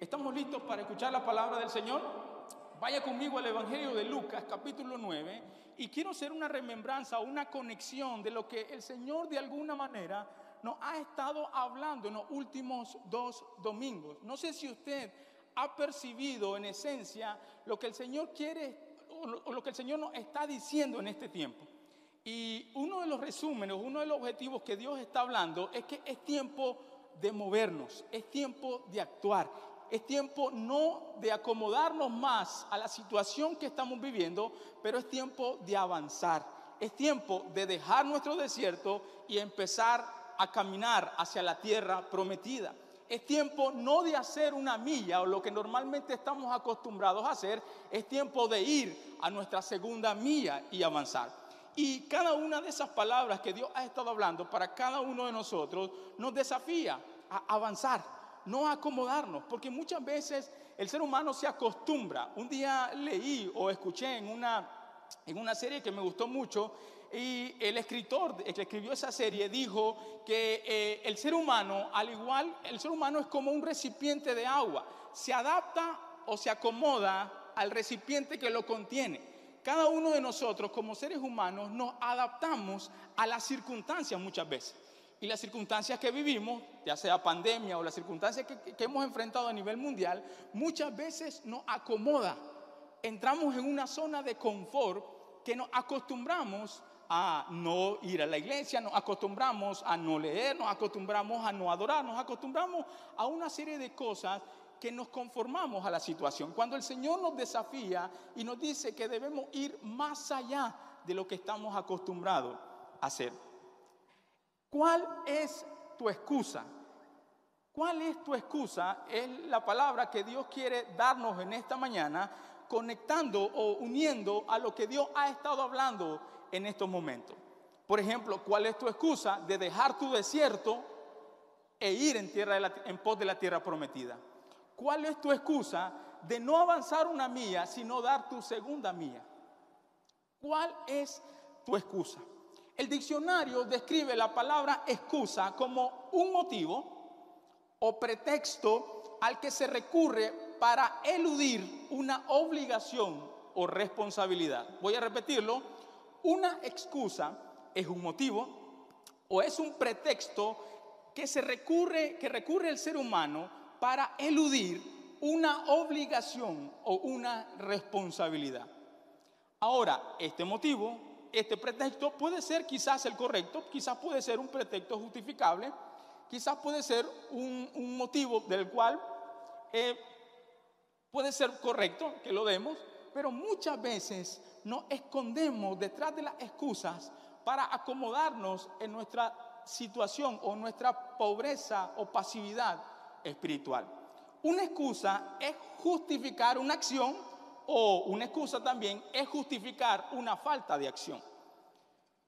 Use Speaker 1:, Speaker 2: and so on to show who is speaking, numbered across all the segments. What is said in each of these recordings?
Speaker 1: ¿Estamos listos para escuchar la palabra del Señor? Vaya conmigo al Evangelio de Lucas, capítulo 9, y quiero hacer una remembranza, una conexión de lo que el Señor de alguna manera nos ha estado hablando en los últimos dos domingos. No sé si usted ha percibido en esencia lo que el Señor quiere o lo que el Señor nos está diciendo en este tiempo. Y uno de los resúmenes, uno de los objetivos que Dios está hablando es que es tiempo de movernos, es tiempo de actuar, es tiempo no de acomodarnos más a la situación que estamos viviendo, pero es tiempo de avanzar. Es tiempo de dejar nuestro desierto y empezar a caminar hacia la tierra prometida. Es tiempo no de hacer una milla o lo que normalmente estamos acostumbrados a hacer, es tiempo de ir a nuestra segunda milla y avanzar. Y cada una de esas palabras que Dios ha estado hablando para cada uno de nosotros nos desafía a avanzar, no acomodarnos, porque muchas veces el ser humano se acostumbra. Un día leí o escuché en una, en una serie que me gustó mucho y el escritor que escribió esa serie dijo que eh, el ser humano, al igual, el ser humano es como un recipiente de agua, se adapta o se acomoda al recipiente que lo contiene. Cada uno de nosotros como seres humanos nos adaptamos a las circunstancias muchas veces y las circunstancias que vivimos, ya sea pandemia o las circunstancias que, hemos enfrentado a nivel mundial, muchas veces nos acomoda. Entramos en una zona de confort que nos acostumbramos a no ir a la iglesia, nos acostumbramos a no leer, nos acostumbramos a no adorar, nos acostumbramos a una serie de cosas que nos conformamos a la situación. Cuando el Señor nos desafía y nos dice que debemos ir más allá de lo que estamos acostumbrados a hacer. ¿Cuál es tu excusa? ¿Cuál es tu excusa? Es la palabra que Dios quiere darnos en esta mañana, conectando o uniendo a lo que Dios ha estado hablando en estos momentos. Por ejemplo, ¿cuál es tu excusa de dejar tu desierto e ir en, tierra en pos de la tierra prometida? ¿Cuál es tu excusa de no avanzar una mía, sino dar tu segunda mía? ¿Cuál es tu excusa? El diccionario describe la palabra excusa como un motivo o pretexto al que se recurre para eludir una obligación o responsabilidad. Voy a repetirlo. Una excusa es un motivo o es un pretexto que se recurre que recurre el ser humano para eludir una obligación o una responsabilidad. Ahora, este motivo este pretexto puede ser quizás el correcto, quizás puede ser un pretexto justificable, quizás puede ser un, motivo del cual eh, puede ser correcto que lo demos, pero muchas veces nos escondemos detrás de las excusas para acomodarnos en nuestra situación o nuestra pobreza o pasividad espiritual. Una excusa es justificar una acción o una excusa también es justificar una falta de acción.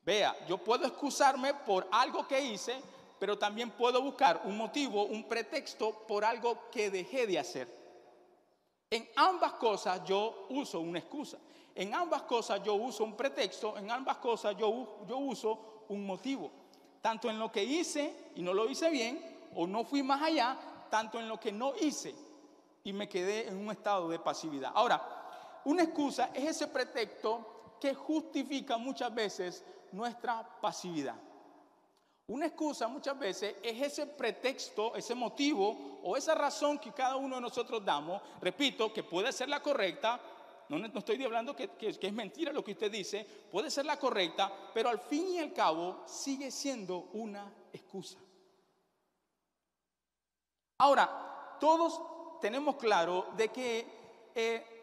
Speaker 1: Vea, yo puedo excusarme por algo que hice, pero también puedo buscar un motivo, un pretexto por algo que dejé de hacer. En ambas cosas yo uso una excusa. En ambas cosas yo uso un pretexto, en ambas cosas yo, yo uso un motivo. Tanto en lo que hice y no lo hice bien, o no fui más allá, tanto en lo que no hice y me quedé en un estado de pasividad. Ahora, una excusa es ese pretexto que justifica muchas veces nuestra pasividad. Una excusa muchas veces es ese pretexto, ese motivo o esa razón que cada uno de nosotros damos, repito, que puede ser la correcta, no, estoy hablando que, que, es mentira lo que usted dice, puede ser la correcta, pero al fin y al cabo sigue siendo una excusa. Ahora, todos tenemos claro de que eh,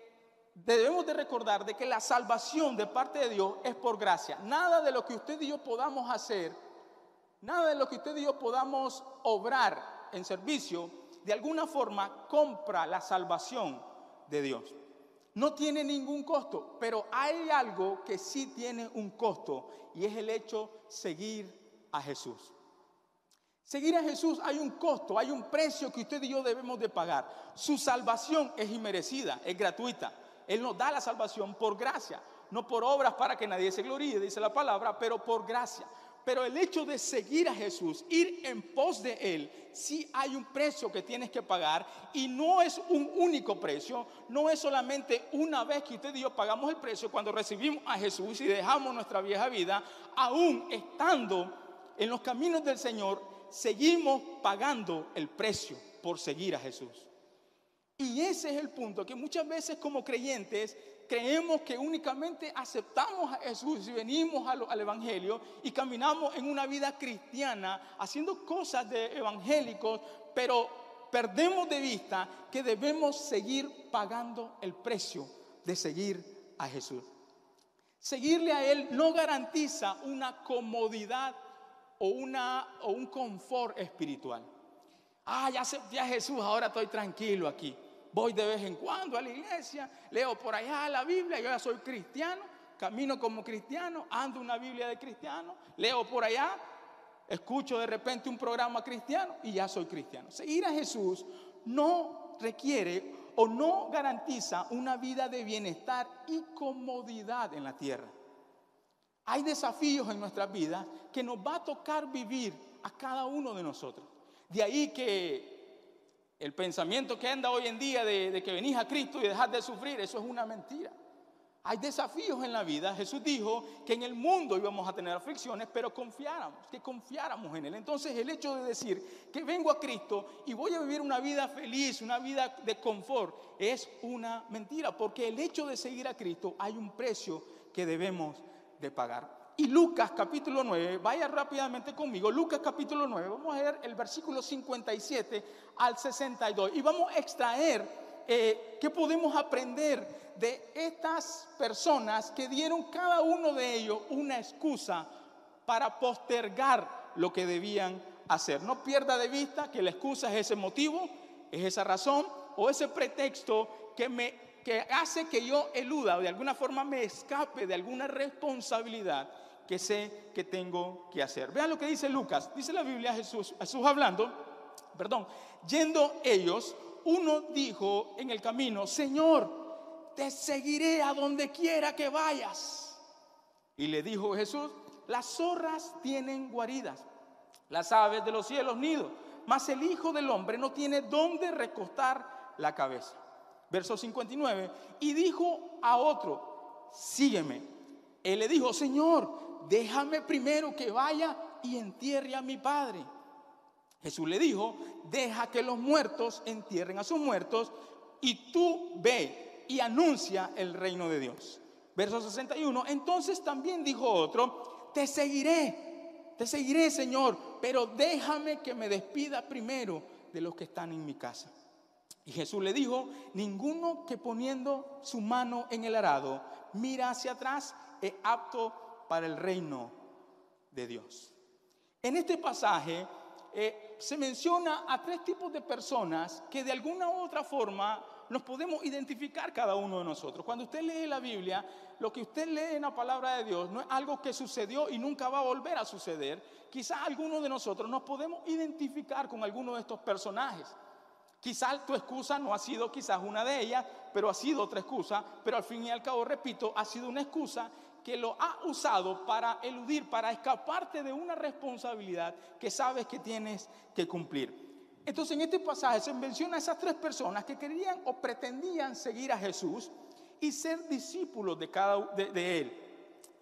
Speaker 1: debemos de recordar de que la salvación de parte de Dios es por gracia. Nada de lo que usted y yo podamos hacer, nada de lo que usted y yo podamos obrar en servicio, de alguna forma compra la salvación de Dios. No tiene ningún costo, pero hay algo que sí tiene un costo y es el hecho seguir a Jesús. Seguir a Jesús hay un costo, hay un precio que usted y yo debemos de pagar. Su salvación es inmerecida, es gratuita. Él nos da la salvación por gracia, no por obras para que nadie se gloríe, dice la palabra, pero por gracia. Pero el hecho de seguir a Jesús, ir en pos de Él, sí hay un precio que tienes que pagar y no es un único precio, no es solamente una vez que usted y yo pagamos el precio cuando recibimos a Jesús y dejamos nuestra vieja vida, aún estando en los caminos del Señor, seguimos pagando el precio por seguir a Jesús. Y ese es el punto, que muchas veces como creyentes creemos que únicamente aceptamos a Jesús y venimos al, Evangelio y caminamos en una vida cristiana haciendo cosas de evangélicos, pero perdemos de vista que debemos seguir pagando el precio de seguir a Jesús. Seguirle a Él no garantiza una comodidad o, una, o un confort espiritual. Ah, ya acepté a Jesús, ahora estoy tranquilo aquí voy de vez en cuando a la iglesia, leo por allá la Biblia, yo ya soy cristiano, camino como cristiano, ando una Biblia de cristiano, leo por allá, escucho de repente un programa cristiano y ya soy cristiano. Seguir a Jesús no requiere o no garantiza una vida de bienestar y comodidad en la tierra. Hay desafíos en nuestras vidas que nos va a tocar vivir a cada uno de nosotros. De ahí que el pensamiento que anda hoy en día de, que venís a Cristo y dejar de sufrir, eso es una mentira. Hay desafíos en la vida. Jesús dijo que en el mundo íbamos a tener aflicciones, pero confiáramos, que confiáramos en Él. Entonces el hecho de decir que vengo a Cristo y voy a vivir una vida feliz, una vida de confort, es una mentira, porque el hecho de seguir a Cristo hay un precio que debemos de pagar y Lucas capítulo 9, vaya rápidamente conmigo, Lucas capítulo 9, vamos a leer el versículo 57 al 62 y vamos a extraer eh, qué podemos aprender de estas personas que dieron cada uno de ellos una excusa para postergar lo que debían hacer. No pierda de vista que la excusa es ese motivo, es esa razón o ese pretexto que me que hace que yo eluda o de alguna forma me escape de alguna responsabilidad que sé que tengo que hacer. Vean lo que dice Lucas. Dice la Biblia Jesús, Jesús hablando, perdón, yendo ellos, uno dijo en el camino, Señor, te seguiré a donde quiera que vayas. Y le dijo Jesús, las zorras tienen guaridas, las aves de los cielos nidos, mas el Hijo del Hombre no tiene dónde recostar la cabeza. Verso 59, y dijo a otro, sígueme. Él le dijo, Señor, déjame primero que vaya y entierre a mi padre. Jesús le dijo, deja que los muertos entierren a sus muertos y tú ve y anuncia el reino de Dios. Verso 61, entonces también dijo otro, te seguiré, te seguiré Señor, pero déjame que me despida primero de los que están en mi casa. Y Jesús le dijo, ninguno que poniendo su mano en el arado mira hacia atrás es apto para el reino de Dios. En este pasaje eh, se menciona a tres tipos de personas que de alguna u otra forma nos podemos identificar cada uno de nosotros. Cuando usted lee la Biblia, lo que usted lee en la palabra de Dios no es algo que sucedió y nunca va a volver a suceder. Quizás algunos de nosotros nos podemos identificar con alguno de estos personajes. Quizás tu excusa no ha sido quizás una de ellas, pero ha sido otra excusa, pero al fin y al cabo, repito, ha sido una excusa que lo ha usado para eludir, para escaparte de una responsabilidad que sabes que tienes que cumplir. Entonces en este pasaje se menciona a esas tres personas que querían o pretendían seguir a Jesús y ser discípulos de, cada, de, él.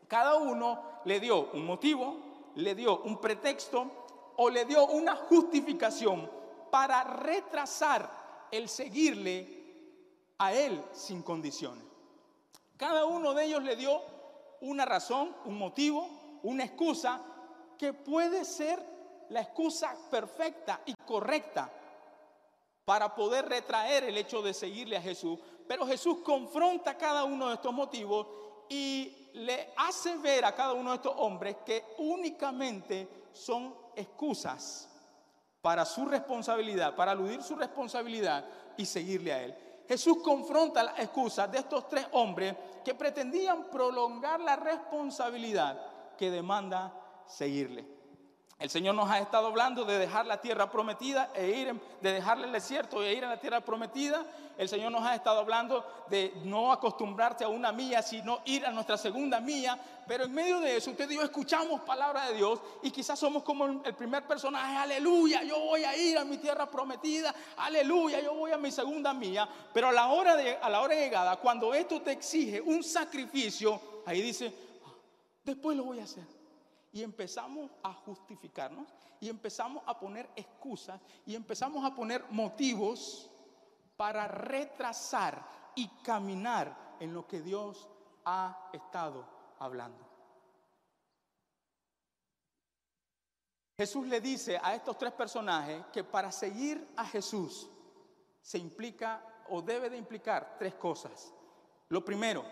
Speaker 1: Cada uno le dio un motivo, le dio un pretexto o le dio una justificación para retrasar el seguirle a él sin condiciones. Cada uno de ellos le dio una razón, un motivo, una excusa que puede ser la excusa perfecta y correcta para poder retraer el hecho de seguirle a Jesús. Pero Jesús confronta cada uno de estos motivos y le hace ver a cada uno de estos hombres que únicamente son excusas para su responsabilidad, para aludir su responsabilidad y seguirle a Él. Jesús confronta las excusas de estos tres hombres que pretendían prolongar la responsabilidad que demanda seguirle. El Señor nos ha estado hablando de dejar la tierra prometida e ir, de dejarle el desierto e ir a la tierra prometida. El Señor nos ha estado hablando de no acostumbrarse a una milla, sino ir a nuestra segunda milla. Pero en medio de eso, usted y yo escuchamos palabra de Dios y quizás somos como el primer personaje, aleluya, yo voy a ir a mi tierra prometida, aleluya, yo voy a mi segunda milla. Pero a la hora de, a la hora llegada, cuando esto te exige un sacrificio, ahí dice, ah, después lo voy a hacer y empezamos a justificarnos y empezamos a poner excusas y empezamos a poner motivos para retrasar y caminar en lo que Dios ha estado hablando. Jesús le dice a estos tres personajes que para seguir a Jesús se implica o debe de implicar tres cosas. Lo primero,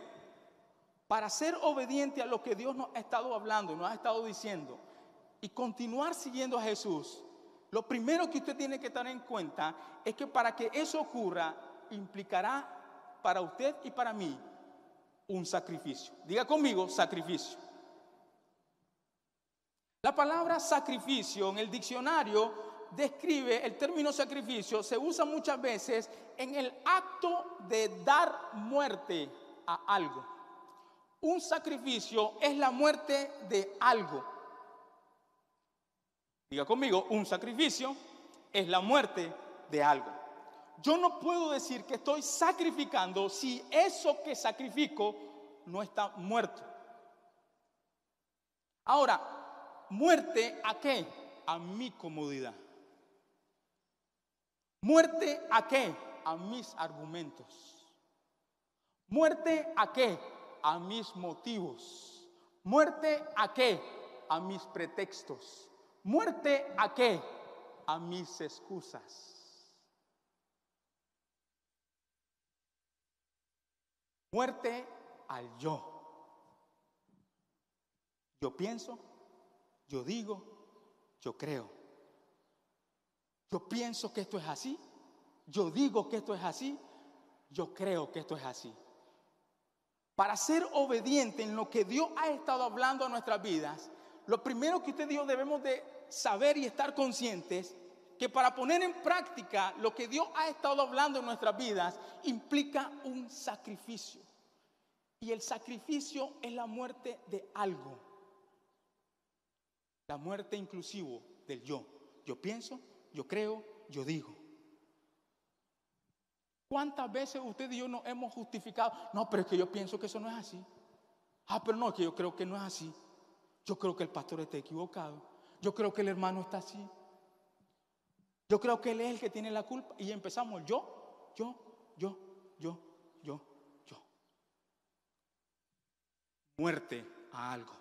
Speaker 1: para ser obediente a lo que Dios nos ha estado hablando nos ha estado diciendo y continuar siguiendo a Jesús, lo primero que usted tiene que tener en cuenta es que para que eso ocurra implicará para usted y para mí un sacrificio. Diga conmigo, sacrificio. La palabra sacrificio en el diccionario describe el término sacrificio, se usa muchas veces en el acto de dar muerte a algo un sacrificio es la muerte de algo. Diga conmigo, un sacrificio es la muerte de algo. Yo no puedo decir que estoy sacrificando si eso que sacrifico no está muerto. Ahora, muerte a qué? A mi comodidad. Muerte a qué? A mis argumentos. Muerte a qué? A mis motivos. Muerte a qué? A mis pretextos. Muerte a qué? A mis excusas. Muerte al yo. Yo pienso, yo digo, yo creo. Yo pienso que esto es así, yo digo que esto es así, yo creo que esto es así. Para ser obediente en lo que Dios ha estado hablando a nuestras vidas, lo primero que usted dijo debemos de saber y estar conscientes que para poner en práctica lo que Dios ha estado hablando en nuestras vidas implica un sacrificio. Y el sacrificio es la muerte de algo. La muerte inclusivo del yo. Yo pienso, yo creo, yo digo. ¿Cuántas veces usted y yo nos hemos justificado? No, pero es que yo pienso que eso no es así. Ah, pero no, es que yo creo que no es así. Yo creo que el pastor está equivocado. Yo creo que el hermano está así. Yo creo que él es el que tiene la culpa. Y empezamos yo, yo, yo, yo, yo, yo. Muerte a algo.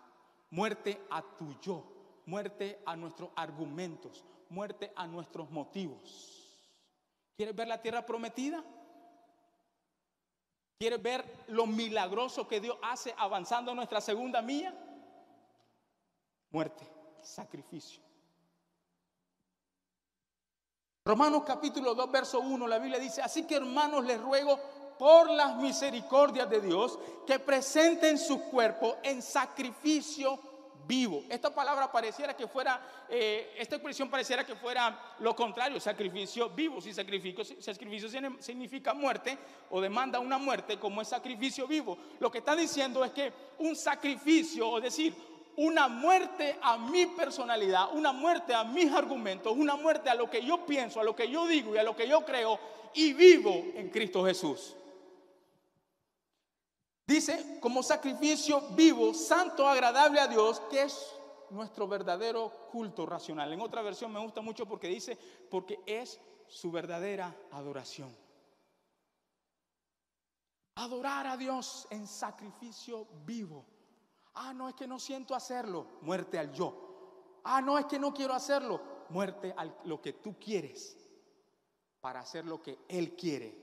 Speaker 1: Muerte a tu yo. Muerte a nuestros argumentos. Muerte a nuestros motivos. ¿Quieres ver la tierra prometida? ¿Quieres ver lo milagroso que Dios hace avanzando nuestra segunda mía? Muerte, sacrificio. Romanos capítulo 2, verso 1, la Biblia dice, así que hermanos les ruego por las misericordias de Dios que presenten su cuerpo en sacrificio vivo. Esta palabra pareciera que fuera, eh, esta expresión pareciera que fuera lo contrario, sacrificio vivo. Si sacrificio, sacrificio significa muerte o demanda una muerte, como es sacrificio vivo. Lo que está diciendo es que un sacrificio, es decir, una muerte a mi personalidad, una muerte a mis argumentos, una muerte a lo que yo pienso, a lo que yo digo y a lo que yo creo y vivo en Cristo Jesús. Dice, como sacrificio vivo, santo, agradable a Dios, que es nuestro verdadero culto racional. En otra versión me gusta mucho porque dice, porque es su verdadera adoración. Adorar a Dios en sacrificio vivo. Ah, no es que no siento hacerlo, muerte al yo. Ah, no es que no quiero hacerlo, muerte a lo que tú quieres para hacer lo que Él quiere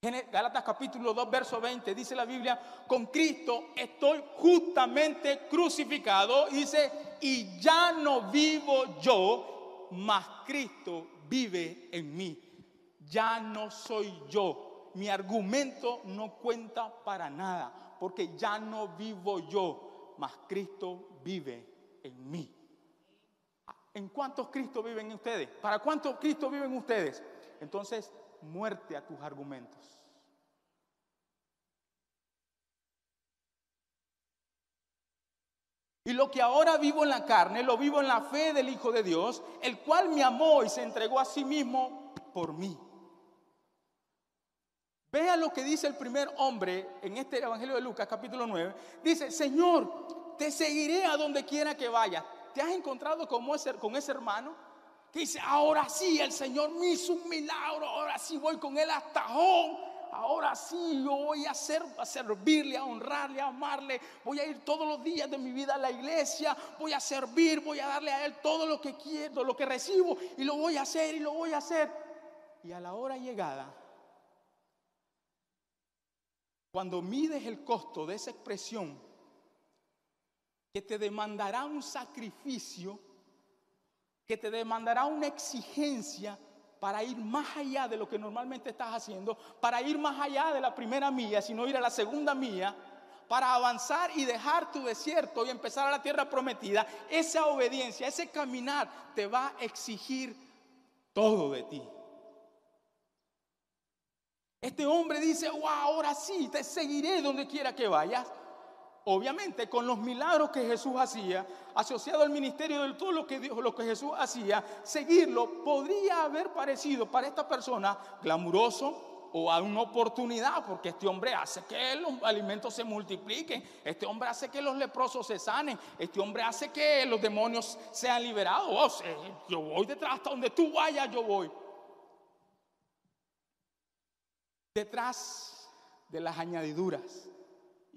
Speaker 1: Galatas capítulo 2, verso 20, dice la Biblia, con Cristo estoy justamente crucificado, dice, y ya no vivo yo, mas Cristo vive en mí. Ya no soy yo, mi argumento no cuenta para nada, porque ya no vivo yo, mas Cristo vive en mí. ¿En cuántos Cristo viven en ustedes? ¿Para cuántos Cristo viven ustedes? Entonces, muerte a tus argumentos. Y lo que ahora vivo en la carne, lo vivo en la fe del Hijo de Dios, el cual me amó y se entregó a sí mismo por mí. Vea lo que dice el primer hombre en este Evangelio de Lucas capítulo 9. Dice, Señor, te seguiré a donde quiera que vayas. ¿Te has encontrado con ese, con ese hermano? Que dice, ahora sí, el Señor me hizo un milagro, ahora sí voy con él hasta home ahora sí yo voy a, hacer, a servirle, a honrarle, a amarle. Voy a ir todos los días de mi vida a la iglesia, voy a servir, voy a darle a Él todo lo que quiero, lo que recibo y lo voy a hacer y lo voy a hacer. Y a la hora llegada, cuando mides el costo de esa expresión, que te demandará un sacrificio, que te demandará una exigencia, para ir más allá de lo que normalmente estás haciendo, para ir más allá de la primera milla, sino ir a la segunda milla, para avanzar y dejar tu desierto y empezar a la tierra prometida, esa obediencia, ese caminar te va a exigir todo de ti. Este hombre dice, wow, ahora sí, te seguiré donde quiera que vayas obviamente con los milagros que Jesús hacía, asociado al ministerio de todo lo que, lo que Jesús hacía, seguirlo podría haber parecido para esta persona glamuroso o a una oportunidad, porque este hombre hace que los alimentos se multipliquen, este hombre hace que los leprosos se sanen, este hombre hace que los demonios sean liberados. Oh, yo voy detrás, hasta donde tú vayas, yo voy. Detrás de las añadiduras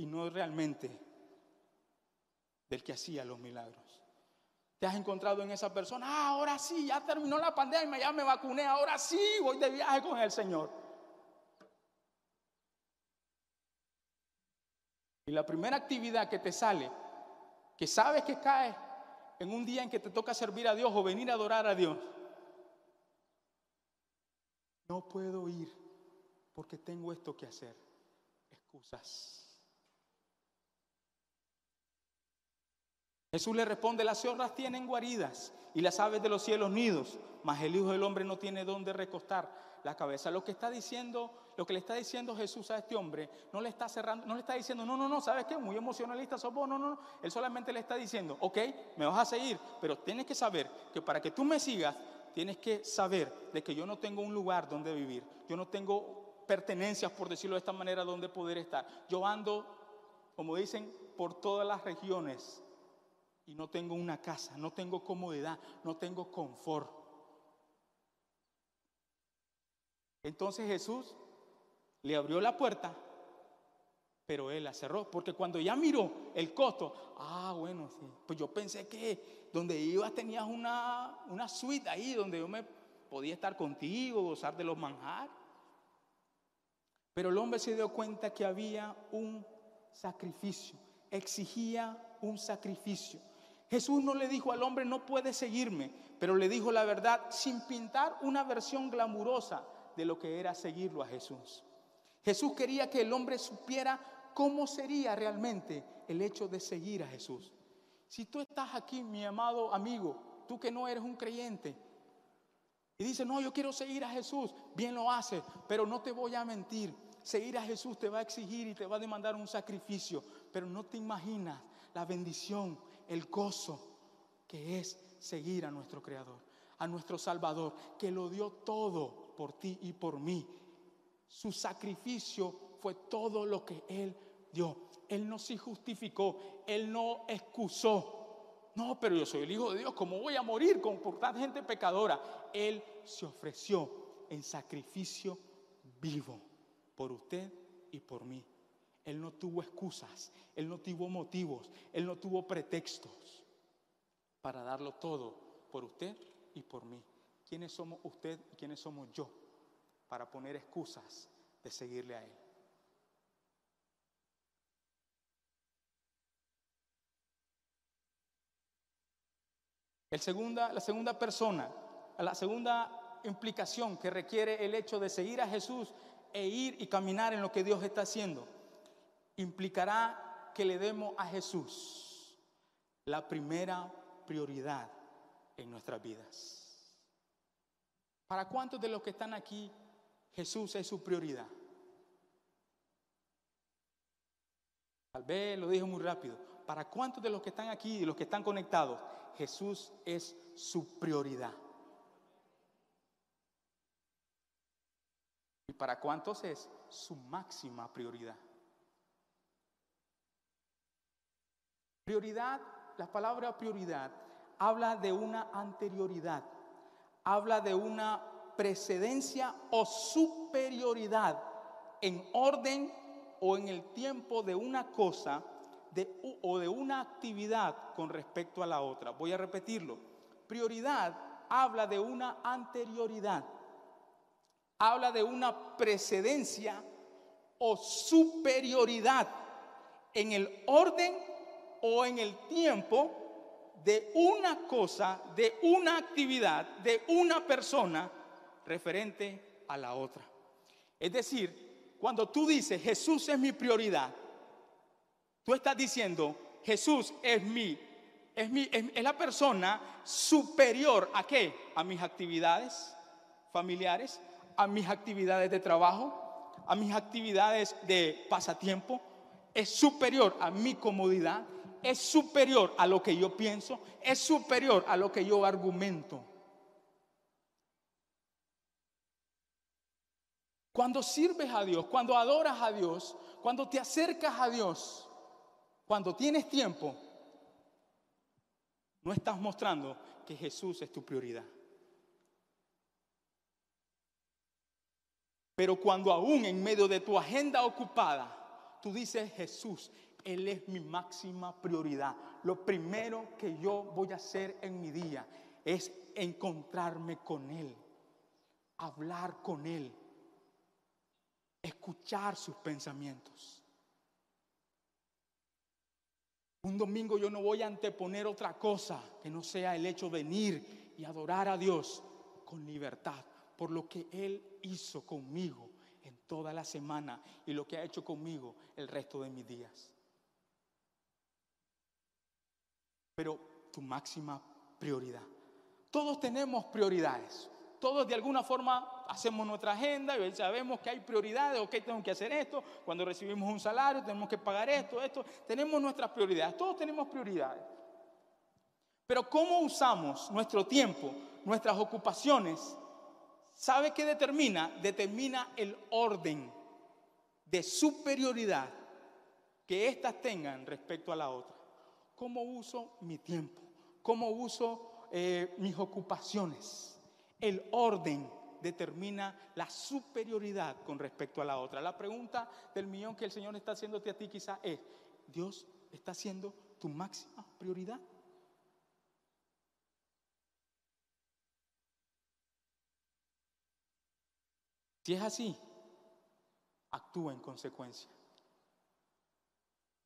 Speaker 1: y no realmente del que hacía los milagros. Te has encontrado en esa persona, ah, ahora sí, ya terminó la pandemia, ya me vacuné, ahora sí, voy de viaje con el Señor. Y la primera actividad que te sale, que sabes que cae en un día en que te toca servir a Dios o venir a adorar a Dios, no puedo ir porque tengo esto que hacer. Excusas. Jesús le responde, las zorras tienen guaridas y las aves de los cielos nidos, mas el Hijo del Hombre no tiene dónde recostar la cabeza. Lo que está diciendo, lo que le está diciendo Jesús a este hombre, no le está cerrando, no le está diciendo, no, no, no, ¿sabes qué? Muy emocionalista sos vos, no, no, no. Él solamente le está diciendo, ok, me vas a seguir, pero tienes que saber que para que tú me sigas, tienes que saber de que yo no tengo un lugar donde vivir, yo no tengo pertenencias, por decirlo de esta manera, donde poder estar. Yo ando, como dicen, por todas las regiones y no tengo una casa, no tengo comodidad, no tengo confort. Entonces Jesús le abrió la puerta, pero él la cerró, porque cuando ya miró el costo, ah, bueno, sí, pues yo pensé que donde ibas tenías una, una suite ahí, donde yo me podía estar contigo, gozar de los manjar. Pero el hombre se dio cuenta que había un sacrificio, exigía un sacrificio. Jesús no le dijo al hombre, no puedes seguirme, pero le dijo la verdad sin pintar una versión glamurosa de lo que era seguirlo a Jesús. Jesús quería que el hombre supiera cómo sería realmente el hecho de seguir a Jesús. Si tú estás aquí, mi amado amigo, tú que no eres un creyente, y dices, no, yo quiero seguir a Jesús, bien lo haces, pero no te voy a mentir. Seguir a Jesús te va a exigir y te va a demandar un sacrificio, pero no te imaginas la bendición el gozo que es seguir a nuestro Creador, a nuestro Salvador, que lo dio todo por ti y por mí. Su sacrificio fue todo lo que Él dio. Él no se justificó, Él no excusó. No, pero yo soy el Hijo de Dios, ¿cómo voy a morir con por tanta gente pecadora? Él se ofreció en sacrificio vivo por usted y por mí. Él no tuvo excusas, Él no tuvo motivos, Él no tuvo pretextos para darlo todo por usted y por mí. ¿Quiénes somos usted y quiénes somos yo para poner excusas de seguirle a Él? La segunda persona, la segunda implicación que requiere el hecho de seguir a Jesús e ir y caminar en lo que Dios está haciendo implicará que le demos a Jesús la primera prioridad en nuestras vidas. ¿Para cuántos de los que están aquí Jesús es su prioridad? Tal vez lo dijo muy rápido. ¿Para cuántos de los que están aquí y los que están conectados Jesús es su prioridad? ¿Y para cuántos es su máxima prioridad? Prioridad, la palabra prioridad habla de una anterioridad, habla de una precedencia o superioridad en orden o en el tiempo de una cosa o de una actividad con respecto a la otra. Voy a repetirlo. Prioridad habla de una anterioridad, habla de una precedencia o superioridad en el orden o en el tiempo de una cosa, de una actividad, de una persona referente a la otra. Es decir, cuando tú dices Jesús es mi prioridad, tú estás diciendo Jesús es mi, es mi, es, la persona superior a qué? A mis actividades familiares, a mis actividades de trabajo, a mis actividades de pasatiempo, es superior a mi comodidad, es superior a lo que yo pienso, es superior a lo que yo argumento. Cuando sirves a Dios, cuando adoras a Dios, cuando te acercas a Dios, cuando tienes tiempo, no estás mostrando que Jesús es tu prioridad. Pero cuando aún en medio de tu agenda ocupada, tú dices, Jesús él es mi máxima prioridad. Lo primero que yo voy a hacer en mi día es encontrarme con Él, hablar con Él, escuchar sus pensamientos. Un domingo yo no voy a anteponer otra cosa que no sea el hecho de venir y adorar a Dios con libertad por lo que Él hizo conmigo en toda la semana y lo que ha hecho conmigo el resto de mis días. Pero tu máxima prioridad. Todos tenemos prioridades. Todos de alguna forma hacemos nuestra agenda y sabemos que hay prioridades, ok, tengo que hacer esto, cuando recibimos un salario tenemos que pagar esto, esto, tenemos nuestras prioridades, todos tenemos prioridades. Pero ¿cómo usamos nuestro tiempo, nuestras ocupaciones? ¿Sabe qué determina? Determina el orden de superioridad que éstas tengan respecto a la otra cómo uso mi tiempo, cómo uso eh, mis ocupaciones. El orden determina la superioridad con respecto a la otra. La pregunta del millón que el Señor está haciéndote a ti quizás es, ¿Dios está siendo tu máxima prioridad? Si es así, actúa en consecuencia.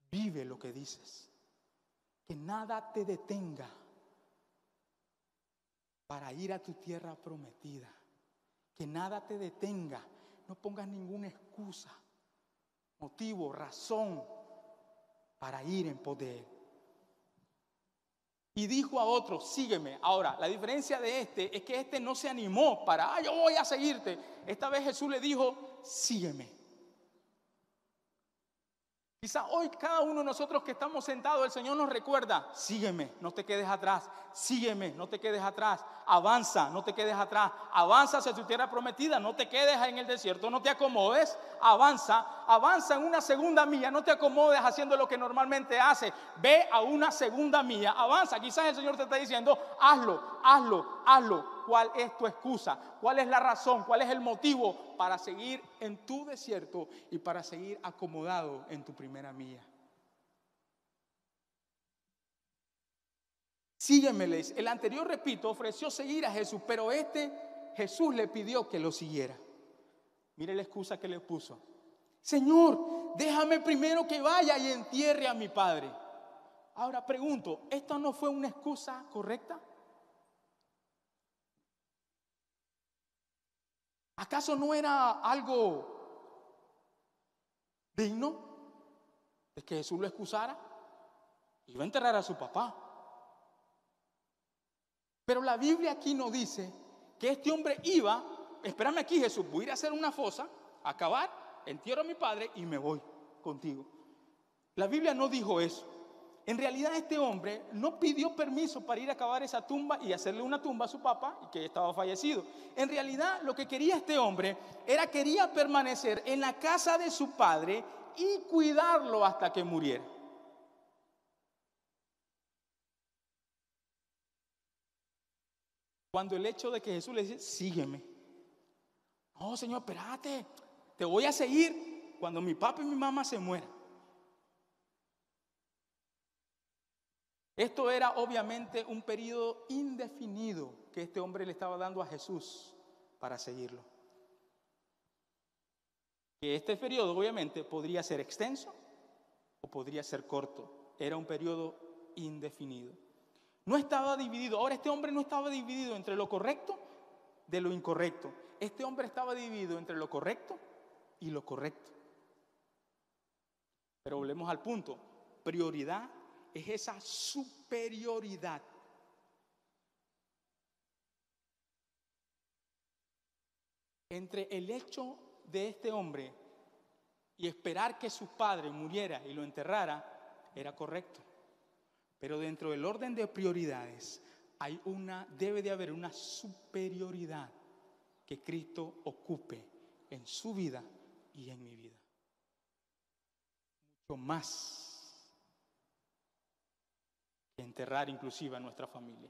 Speaker 1: Vive lo que dices. Que nada te detenga para ir a tu tierra prometida. Que nada te detenga. No pongas ninguna excusa, motivo, razón para ir en poder. Y dijo a otro, sígueme. Ahora, la diferencia de este es que este no se animó para, ah, yo voy a seguirte. Esta vez Jesús le dijo, sígueme. Quizá hoy cada uno de nosotros que estamos sentados, el Señor nos recuerda, sígueme, no te quedes atrás, sígueme, no te quedes atrás, avanza, no te quedes atrás, avanza hacia tu tierra prometida, no te quedes en el desierto, no te acomodes, avanza, avanza en una segunda milla, no te acomodes haciendo lo que normalmente haces, ve a una segunda milla, avanza, quizás el Señor te está diciendo, hazlo, hazlo, hazlo, cuál es tu excusa, cuál es la razón, cuál es el motivo para seguir en tu desierto y para seguir acomodado en tu primera mía. Síguemeles. El anterior, repito, ofreció seguir a Jesús, pero este Jesús le pidió que lo siguiera. Mire la excusa que le puso. Señor, déjame primero que vaya y entierre a mi padre. Ahora pregunto, ¿esto no fue una excusa correcta? ¿Acaso no era algo digno de que Jesús lo excusara? Iba a enterrar a su papá. Pero la Biblia aquí no dice que este hombre iba, espérame aquí Jesús, voy a ir a hacer una fosa, acabar, entierro a mi padre y me voy contigo. La Biblia no dijo eso. En realidad este hombre no pidió permiso para ir a acabar esa tumba y hacerle una tumba a su papá y que estaba fallecido. En realidad lo que quería este hombre era quería permanecer en la casa de su padre y cuidarlo hasta que muriera. Cuando el hecho de que Jesús le dice, sígueme. No, Señor, espérate, te voy a seguir cuando mi papá y mi mamá se mueran. Esto era obviamente un periodo indefinido que este hombre le estaba dando a Jesús para seguirlo. Que este periodo obviamente podría ser extenso o podría ser corto. Era un periodo indefinido. No estaba dividido. Ahora este hombre no estaba dividido entre lo correcto de lo incorrecto. Este hombre estaba dividido entre lo correcto y lo correcto. Pero volvemos al punto. Prioridad es esa superioridad. Entre el hecho de este hombre y esperar que su padre muriera y lo enterrara, era correcto. Pero dentro del orden de prioridades hay una, debe de haber una superioridad que Cristo ocupe en su vida y en mi vida. Mucho más que enterrar inclusive a nuestra familia.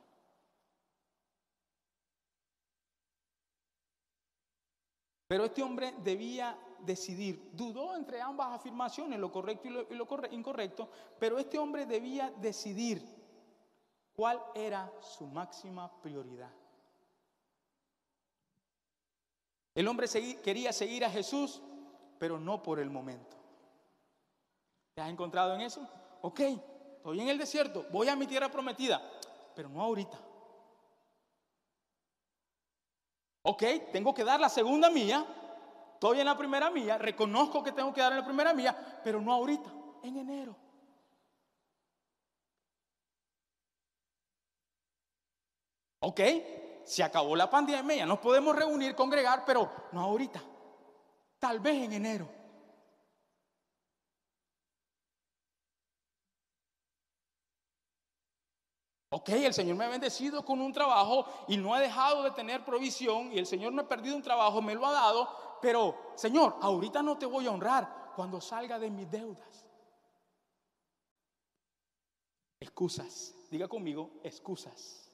Speaker 1: Pero este hombre debía decidir, dudó entre ambas afirmaciones, lo correcto y lo, incorrecto, pero este hombre debía decidir cuál era su máxima prioridad. El hombre quería seguir a Jesús, pero no por el momento. ¿Te has encontrado en eso? Ok, estoy en el desierto, voy a mi tierra prometida, pero no ahorita. Ok, tengo que dar la segunda mía, Estoy en la primera mía, reconozco que tengo que dar en la primera mía, pero no ahorita, en enero. Ok, se acabó la pandemia, ya nos podemos reunir, congregar, pero no ahorita. Tal vez en enero. Ok, el Señor me ha bendecido con un trabajo y no ha dejado de tener provisión y el Señor no ha perdido un trabajo, me lo ha dado, pero Señor, ahorita no te voy a honrar cuando salga de mis deudas. Excusas, diga conmigo, excusas.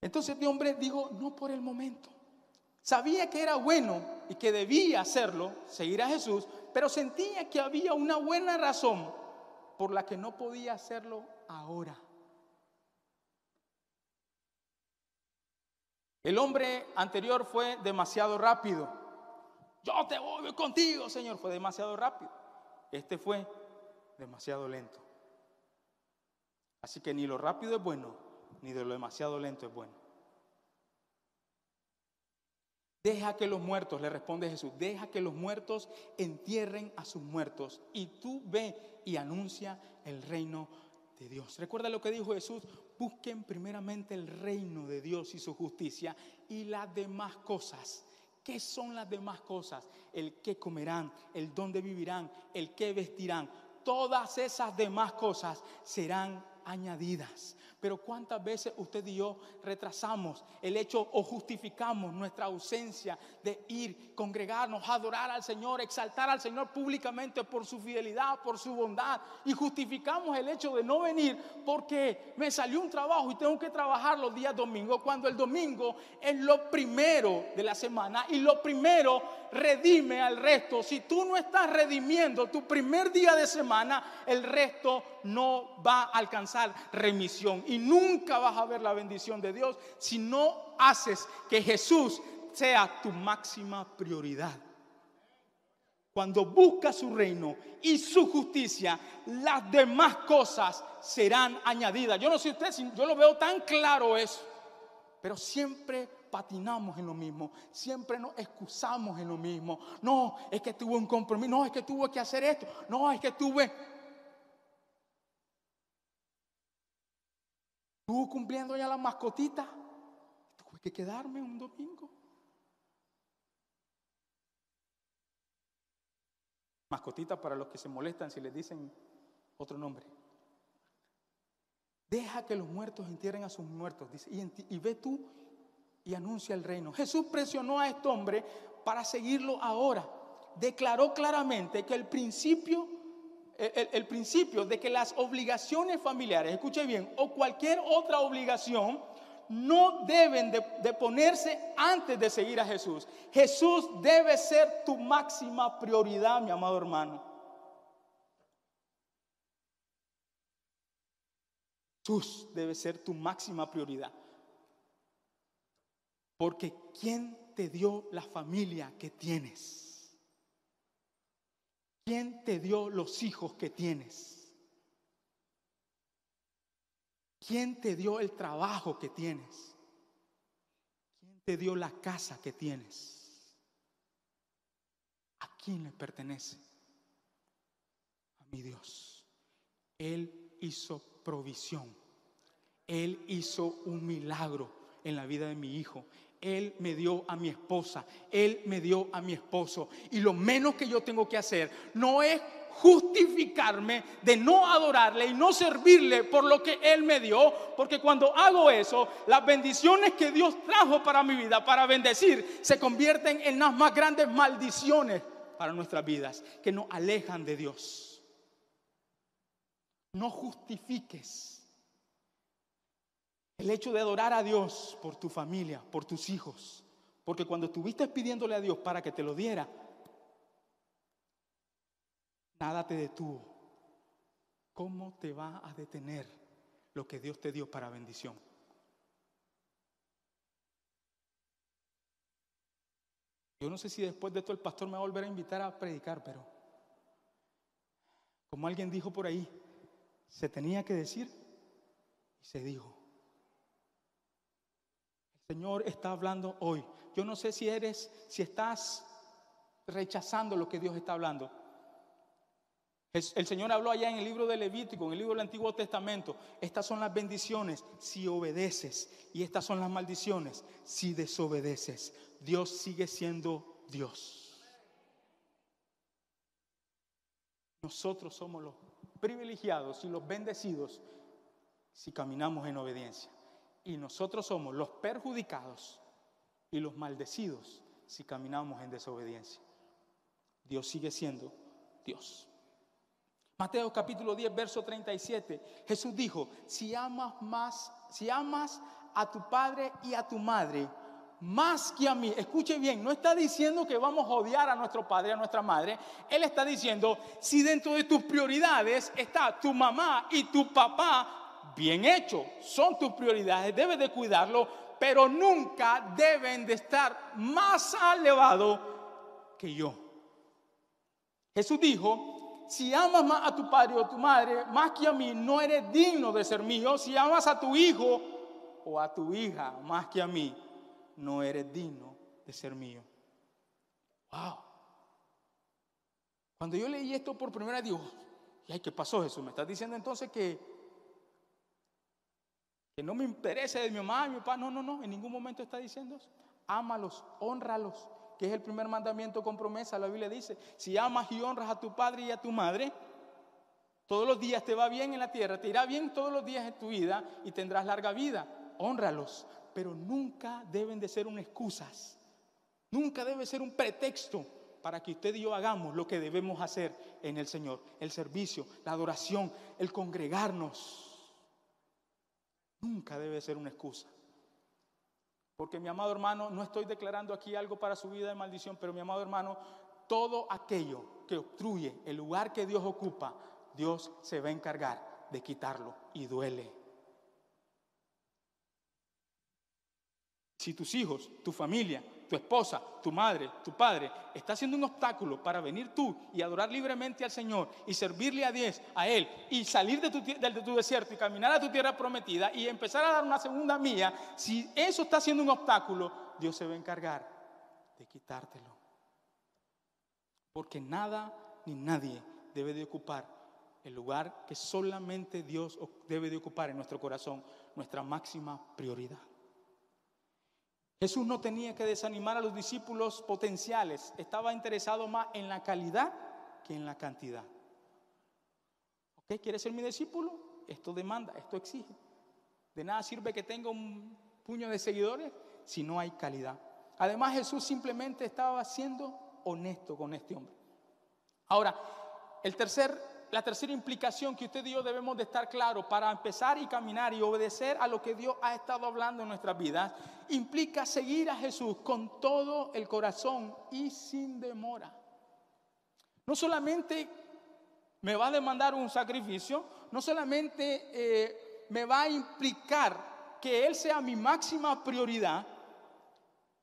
Speaker 1: Entonces este hombre dijo, no por el momento. Sabía que era bueno y que debía hacerlo, seguir a Jesús, pero sentía que había una buena razón por la que no podía hacerlo ahora. El hombre anterior fue demasiado rápido. Yo te voy contigo, Señor. Fue demasiado rápido. Este fue demasiado lento. Así que ni lo rápido es bueno, ni de lo demasiado lento es bueno. Deja que los muertos, le responde Jesús, deja que los muertos entierren a sus muertos y tú ve y anuncia el reino de Dios. Recuerda lo que dijo Jesús, busquen primeramente el reino de Dios y su justicia y las demás cosas. ¿Qué son las demás cosas? El que comerán, el dónde vivirán, el que vestirán. Todas esas demás cosas serán añadidas. Pero cuántas veces usted y yo retrasamos el hecho o justificamos nuestra ausencia de ir, congregarnos, adorar al Señor, exaltar al Señor públicamente por su fidelidad, por su bondad. Y justificamos el hecho de no venir porque me salió un trabajo y tengo que trabajar los días domingos, cuando el domingo es lo primero de la semana y lo primero redime al resto. Si tú no estás redimiendo tu primer día de semana, el resto no va a remisión y nunca vas a ver la bendición de Dios si no haces que Jesús sea tu máxima prioridad. Cuando buscas su reino y su justicia, las demás cosas serán añadidas. Yo no sé usted, yo lo veo tan claro eso, pero siempre patinamos en lo mismo, siempre nos excusamos en lo mismo. No, es que tuve un compromiso, no, es que tuve que hacer esto, no, es que tuve Estuvo cumpliendo ya la mascotita. Tuve que quedarme un domingo. Mascotita para los que se molestan si les dicen otro nombre. Deja que los muertos entierren a sus muertos, dice, y, ve tú y anuncia el reino. Jesús presionó a este hombre para seguirlo ahora. Declaró claramente que el principio el, principio de que las obligaciones familiares, escuche bien, o cualquier otra obligación, no deben de, ponerse antes de seguir a Jesús. Jesús debe ser tu máxima prioridad, mi amado hermano. Jesús debe ser tu máxima prioridad. Porque ¿quién te dio la familia que tienes? ¿Quién te dio los hijos que tienes? ¿Quién te dio el trabajo que tienes? ¿Quién te dio la casa que tienes? ¿A quién le pertenece? A mi Dios. Él hizo provisión. Él hizo un milagro en la vida de mi hijo. Él me dio a mi esposa, Él me dio a mi esposo. Y lo menos que yo tengo que hacer no es justificarme de no adorarle y no servirle por lo que Él me dio, porque cuando hago eso, las bendiciones que Dios trajo para mi vida, para bendecir, se convierten en las más grandes maldiciones para nuestras vidas, que nos alejan de Dios. No justifiques el hecho de adorar a Dios por tu familia, por tus hijos. Porque cuando estuviste pidiéndole a Dios para que te lo diera, nada te detuvo. ¿Cómo te va a detener lo que Dios te dio para bendición? Yo no sé si después de esto el pastor me va a volver a invitar a predicar, pero como alguien dijo por ahí, se tenía que decir y se dijo. Señor está hablando hoy. Yo no sé si eres, si estás rechazando lo que Dios está hablando. El Señor habló allá en el libro de Levítico, en el libro del Antiguo Testamento. Estas son las bendiciones si obedeces y estas son las maldiciones si desobedeces. Dios sigue siendo Dios. Nosotros somos los privilegiados y los bendecidos si caminamos en obediencia. Y nosotros somos los perjudicados y los maldecidos si caminamos en desobediencia. Dios sigue siendo Dios. Mateo capítulo 10, verso 37. Jesús dijo, si amas más, si amas a tu padre y a tu madre más que a mí, escuche bien, no está diciendo que vamos a odiar a nuestro padre a nuestra madre. Él está diciendo, si dentro de tus prioridades está tu mamá y tu papá, bien hecho, son tus prioridades, debes de cuidarlo, pero nunca deben de estar más elevado que yo. Jesús dijo, si amas más a tu padre o tu madre más que a mí, no eres digno de ser mío. Si amas a tu hijo o a tu hija más que a mí, no eres digno de ser mío. Wow. Cuando yo leí esto por primera vez, digo, ¿y qué pasó Jesús? ¿Me estás diciendo entonces que que no me interese de mi mamá, mi papá. No, no, no, en ningún momento está diciendo eso. Ámalos, honralos, que es el primer mandamiento con promesa. La Biblia dice, si amas y honras a tu padre y a tu madre, todos los días te va bien en la tierra, te irá bien todos los días en tu vida y tendrás larga vida. Honralos, pero nunca deben de ser un excusas. Nunca debe ser un pretexto para que usted y yo hagamos lo que debemos hacer en el Señor. El servicio, la adoración, el congregarnos. Nunca debe ser una excusa. Porque mi amado hermano, no estoy declarando aquí algo para su vida de maldición, pero mi amado hermano, todo aquello que obstruye el lugar que Dios ocupa, Dios se va a encargar de quitarlo y duele. Si tus hijos, tu familia, tu esposa, tu madre, tu padre, está siendo un obstáculo para venir tú y adorar libremente al Señor y servirle a Dios, a Él, y salir de tu, de desierto y caminar a tu tierra prometida y empezar a dar una segunda mía, si eso está siendo un obstáculo, Dios se va a encargar de quitártelo. Porque nada ni nadie debe de ocupar el lugar que solamente Dios debe de ocupar en nuestro corazón. nuestra máxima prioridad. Jesús no tenía que desanimar a los discípulos potenciales, estaba interesado más en la calidad que en la cantidad. ¿Ok? ¿Quieres ser mi discípulo? Esto demanda, esto exige. De nada sirve que tenga un puño de seguidores si no hay calidad. Además Jesús simplemente estaba siendo honesto con este hombre. Ahora, el tercer, la tercera implicación que usted y yo debemos de estar claros para empezar y caminar y obedecer a lo que Dios ha estado hablando en nuestras vidas, implica seguir a Jesús con todo el corazón y sin demora. No solamente me va a demandar un sacrificio, no solamente eh, me va a implicar que Él sea mi máxima prioridad,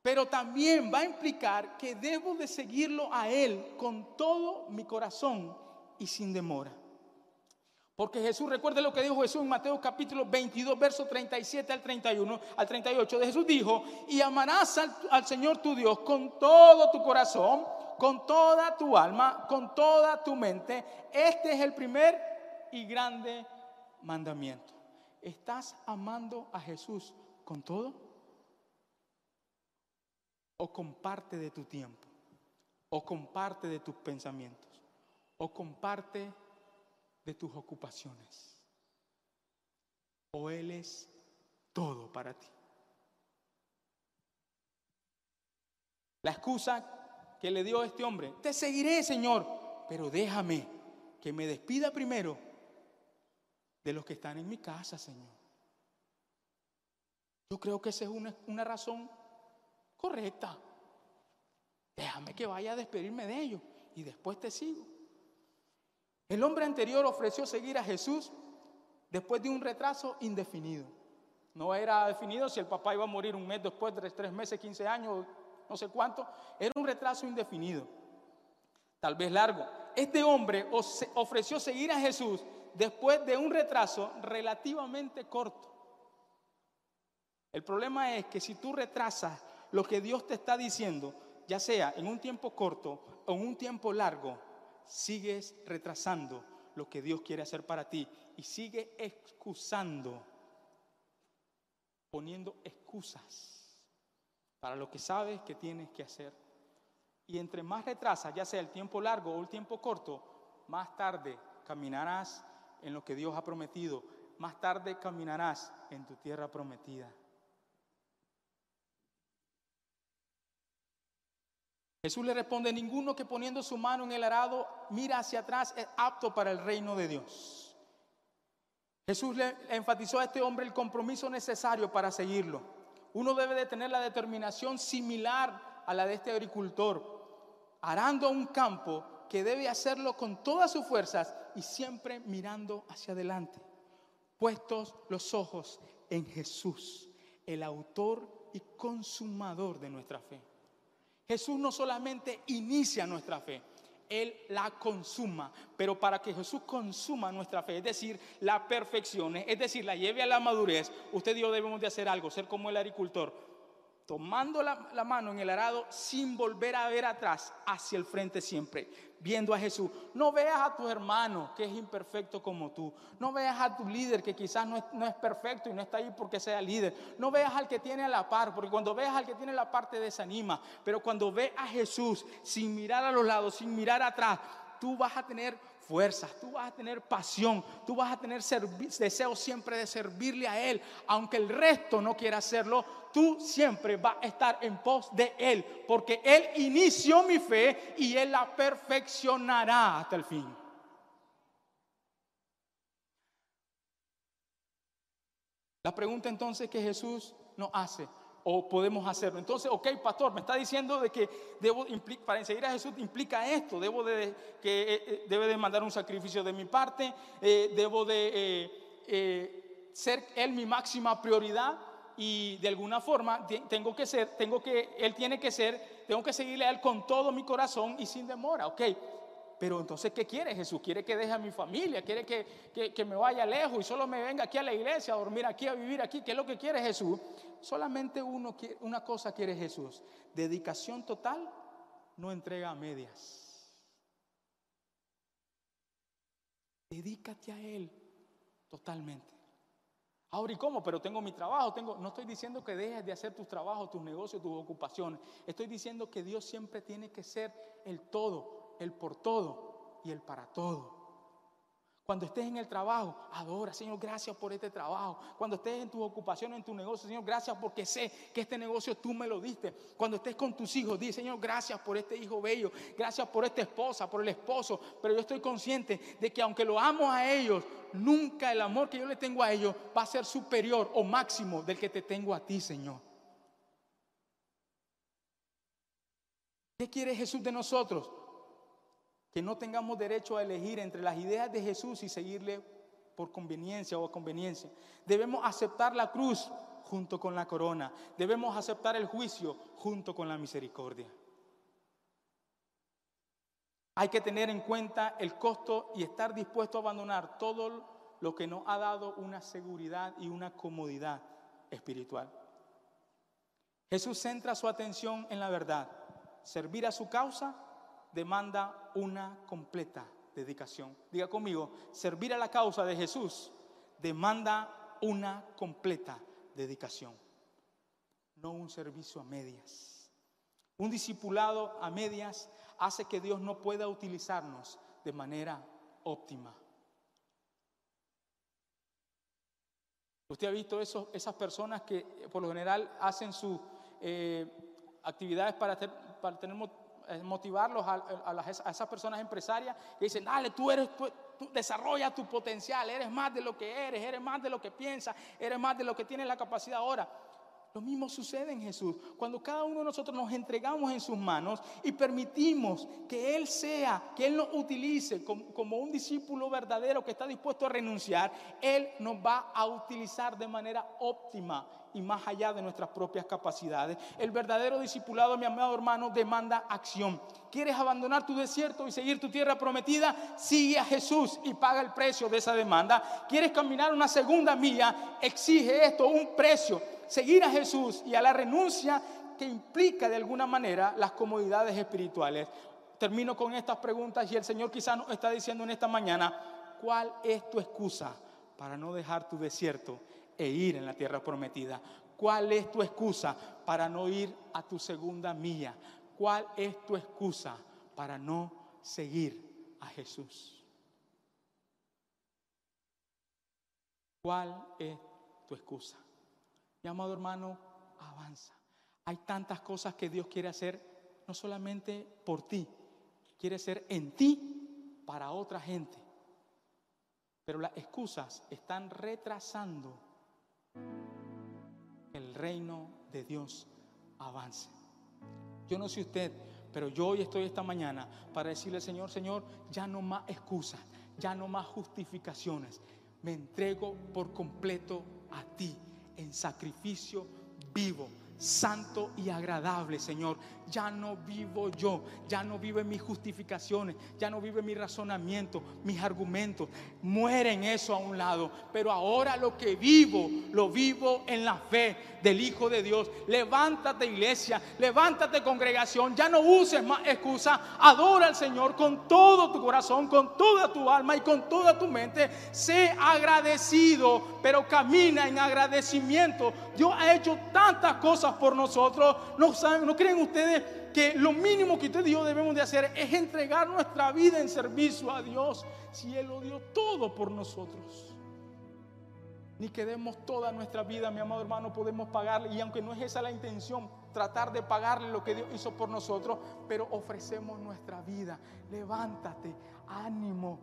Speaker 1: pero también va a implicar que debo de seguirlo a Él con todo mi corazón y sin demora. Porque Jesús, recuerde lo que dijo Jesús en Mateo capítulo 22, verso 37 al 31, al 38. De Jesús dijo, y amarás al, al Señor tu Dios con todo tu corazón, con toda tu alma, con toda tu mente. Este es el primer y grande mandamiento. ¿Estás amando a Jesús con todo? ¿O con parte de tu tiempo? ¿O con parte de tus pensamientos? ¿O con parte de tus ocupaciones? ¿O Él es todo para ti? La excusa que le dio este hombre, te seguiré, Señor, pero déjame que me despida primero de los que están en mi casa, Señor. Yo creo que esa es una, una razón correcta. Déjame que vaya a despedirme de ellos y después te sigo. El hombre anterior ofreció seguir a Jesús después de un retraso indefinido. No era definido si el papá iba a morir un mes después, tres, tres meses, quince años, no sé cuánto, era un retraso indefinido, tal vez largo. Este hombre ofreció seguir a Jesús después de un retraso relativamente corto. El problema es que si tú retrasas lo que Dios te está diciendo, ya sea en un tiempo corto o en un tiempo largo, sigues retrasando lo que Dios quiere hacer para ti y sigue excusando, poniendo excusas para lo que sabes que tienes que hacer. Y entre más retrasas, ya sea el tiempo largo o el tiempo corto, más tarde caminarás en lo que Dios ha prometido, más tarde caminarás en tu tierra prometida. Jesús le responde, ninguno que poniendo su mano en el arado mira hacia atrás es apto para el reino de Dios. Jesús le enfatizó a este hombre el compromiso necesario para seguirlo uno debe de tener la determinación similar a la de este agricultor, arando un campo que debe hacerlo con todas sus fuerzas y siempre mirando hacia adelante, puestos los ojos en Jesús, el autor y consumador de nuestra fe. Jesús no solamente inicia nuestra fe, él la consuma. Pero para que Jesús consuma nuestra fe, es decir, la perfeccione, es decir, la lleve a la madurez, usted y yo debemos de hacer algo, ser como el agricultor tomando la, mano en el arado sin volver a ver atrás, hacia el frente siempre, viendo a Jesús. No veas a tu hermano que es imperfecto como tú. No veas a tu líder que quizás no es, no es perfecto y no está ahí porque sea líder. No veas al que tiene a la par, porque cuando veas al que tiene la par te desanima. Pero cuando ve a Jesús sin mirar a los lados, sin mirar atrás, tú vas a tener fuerzas, tú vas a tener pasión, tú vas a tener deseo siempre de servirle a Él, aunque el resto no quiera hacerlo, tú siempre vas a estar en pos de Él, porque Él inició mi fe y Él la perfeccionará hasta el fin. La pregunta entonces que Jesús nos hace, o podemos hacerlo. Entonces, ok, pastor, me está diciendo de que debo, para seguir a Jesús implica esto, debo de, que eh, eh, debe de mandar un sacrificio de mi parte, eh, debo de ser Él mi máxima prioridad y de alguna forma tengo que ser, tengo que, Él tiene que ser, tengo que seguirle a Él con todo mi corazón y sin demora, ok. Pero entonces, ¿qué quiere Jesús? ¿Quiere que deje a mi familia? ¿Quiere que, que, me vaya lejos y solo me venga aquí a la iglesia a dormir aquí, a vivir aquí? ¿Qué es lo que quiere Jesús? Solamente uno, una cosa quiere Jesús. Dedicación total, no entrega a medias. Dedícate a Él totalmente. Ahora, ¿y cómo? Pero tengo mi trabajo, tengo... No estoy diciendo que dejes de hacer tus trabajos, tus negocios, tus ocupaciones. Estoy diciendo que Dios siempre tiene que ser el todo, el por todo y el para todo. Cuando estés en el trabajo, adora, Señor, gracias por este trabajo. Cuando estés en tu ocupación, en tu negocio, Señor, gracias porque sé que este negocio tú me lo diste. Cuando estés con tus hijos, di, Señor, gracias por este hijo bello, gracias por esta esposa, por el esposo. Pero yo estoy consciente de que aunque lo amo a ellos, nunca el amor que yo le tengo a ellos va a ser superior o máximo del que te tengo a ti, Señor. ¿Qué quiere Jesús de nosotros? Que no tengamos derecho a elegir entre las ideas de Jesús y seguirle por conveniencia o a conveniencia. Debemos aceptar la cruz junto con la corona. Debemos aceptar el juicio junto con la misericordia. Hay que tener en cuenta el costo y estar dispuesto a abandonar todo lo que nos ha dado una seguridad y una comodidad espiritual. Jesús centra su atención en la verdad, servir a su causa demanda una completa dedicación. Diga conmigo, servir a la causa de Jesús demanda una completa dedicación, no un servicio a medias. Un discipulado a medias hace que Dios no pueda utilizarnos de manera óptima. Usted ha visto esas personas que por lo general hacen sus eh, actividades para, para tener motivarlos a, esas personas empresarias que dicen, dale, tú eres, desarrolla tu potencial, eres más de lo que eres, eres más de lo que piensas, eres más de lo que tienes la capacidad ahora. Lo mismo sucede en Jesús. Cuando cada uno de nosotros nos entregamos en sus manos y permitimos que Él sea, que Él nos utilice como, como, un discípulo verdadero que está dispuesto a renunciar, Él nos va a utilizar de manera óptima y más allá de nuestras propias capacidades. El verdadero discipulado, mi amado hermano, demanda acción. ¿Quieres abandonar tu desierto y seguir tu tierra prometida? Sigue a Jesús y paga el precio de esa demanda. ¿Quieres caminar una segunda milla? Exige esto, un precio. Seguir a Jesús y a la renuncia que implica de alguna manera las comodidades espirituales. Termino con estas preguntas y el Señor quizás nos está diciendo en esta mañana, ¿cuál es tu excusa para no dejar tu desierto e ir en la tierra prometida. ¿Cuál es tu excusa para no ir a tu segunda milla? ¿Cuál es tu excusa para no seguir a Jesús? ¿Cuál es tu excusa? Mi amado hermano, avanza. Hay tantas cosas que Dios quiere hacer, no solamente por ti, quiere hacer en ti para otra gente. Pero las excusas están retrasando reino de Dios avance. Yo no sé usted, pero yo hoy estoy esta mañana para decirle Señor, Señor, ya no más excusas, ya no más justificaciones. Me entrego por completo a ti en sacrificio vivo santo y agradable, Señor. Ya no vivo yo, ya no vivo en mis justificaciones, ya no vivo en mi razonamiento, mis argumentos. Mueren eso a un lado, pero ahora lo que vivo, lo vivo en la fe del Hijo de Dios. Levántate iglesia, levántate congregación, ya no uses más excusas, adora al Señor con todo tu corazón, con toda tu alma y con toda tu mente. Sé agradecido, pero camina en agradecimiento. Dios ha hecho tantas cosas por nosotros. ¿No, saben, ¿No creen ustedes que lo mínimo que usted y yo debemos de hacer es entregar nuestra vida en servicio a Dios si Él lo dio todo por nosotros? Ni que demos toda nuestra vida, mi amado hermano, podemos pagarle. Y aunque no es esa la intención, tratar de pagarle lo que Dios hizo por nosotros, pero ofrecemos nuestra vida. Levántate, ánimo.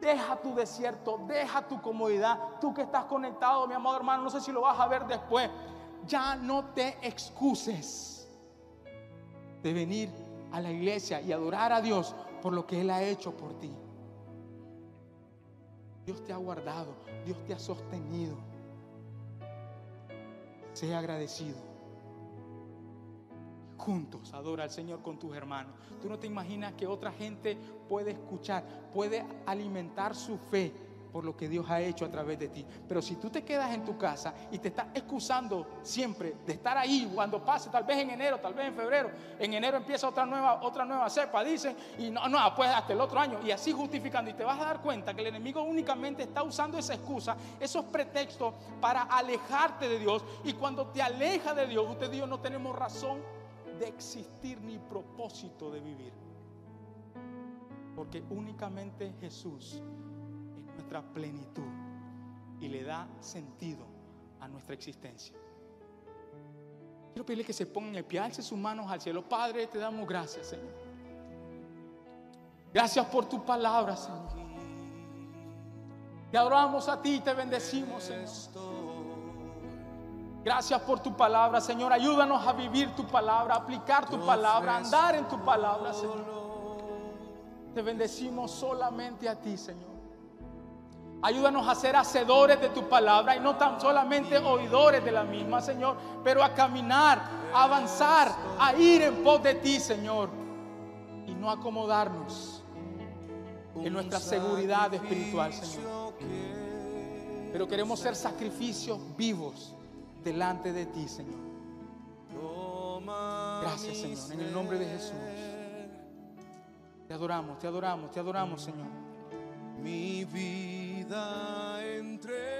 Speaker 1: Deja tu desierto, deja tu comodidad. Tú que estás conectado, mi amado hermano, no sé si lo vas a ver después ya no te excuses de venir a la iglesia y adorar a Dios por lo que Él ha hecho por ti. Dios te ha guardado, Dios te ha sostenido. Sea agradecido. Juntos adora al Señor con tus hermanos. Tú no te imaginas que otra gente puede escuchar, puede alimentar su fe por lo que Dios ha hecho a través de ti. Pero si tú te quedas en tu casa y te estás excusando siempre de estar ahí cuando pase, tal vez en enero, tal vez en febrero, en enero empieza otra nueva, otra nueva cepa, dicen, y no, no, pues hasta el otro año, y así justificando, y te vas a dar cuenta que el enemigo únicamente está usando esa excusa, esos pretextos para alejarte de Dios, y cuando te aleja de Dios, usted yo no tenemos razón de existir ni propósito de vivir. Porque únicamente Jesús nuestra plenitud y le da sentido a nuestra existencia. Quiero pedirle que se pongan el pie, alce sus manos al cielo. Padre, te damos gracias, Señor. Gracias por tu palabra, Señor. Te adoramos a ti y te bendecimos, Señor. Gracias por tu palabra, Señor. Ayúdanos a vivir tu palabra, aplicar tu palabra, a andar en tu palabra, Señor. Te bendecimos solamente a ti, Señor. Ayúdanos a ser hacedores de tu palabra y no tan solamente oidores de la misma, Señor, pero a caminar, a avanzar, a ir en pos de ti, Señor, y no acomodarnos en nuestra seguridad espiritual, Señor. Pero queremos ser sacrificios vivos delante de ti, Señor. Gracias, Señor, en el nombre de Jesús. Te adoramos, te adoramos, te adoramos, Señor
Speaker 2: mi vida entre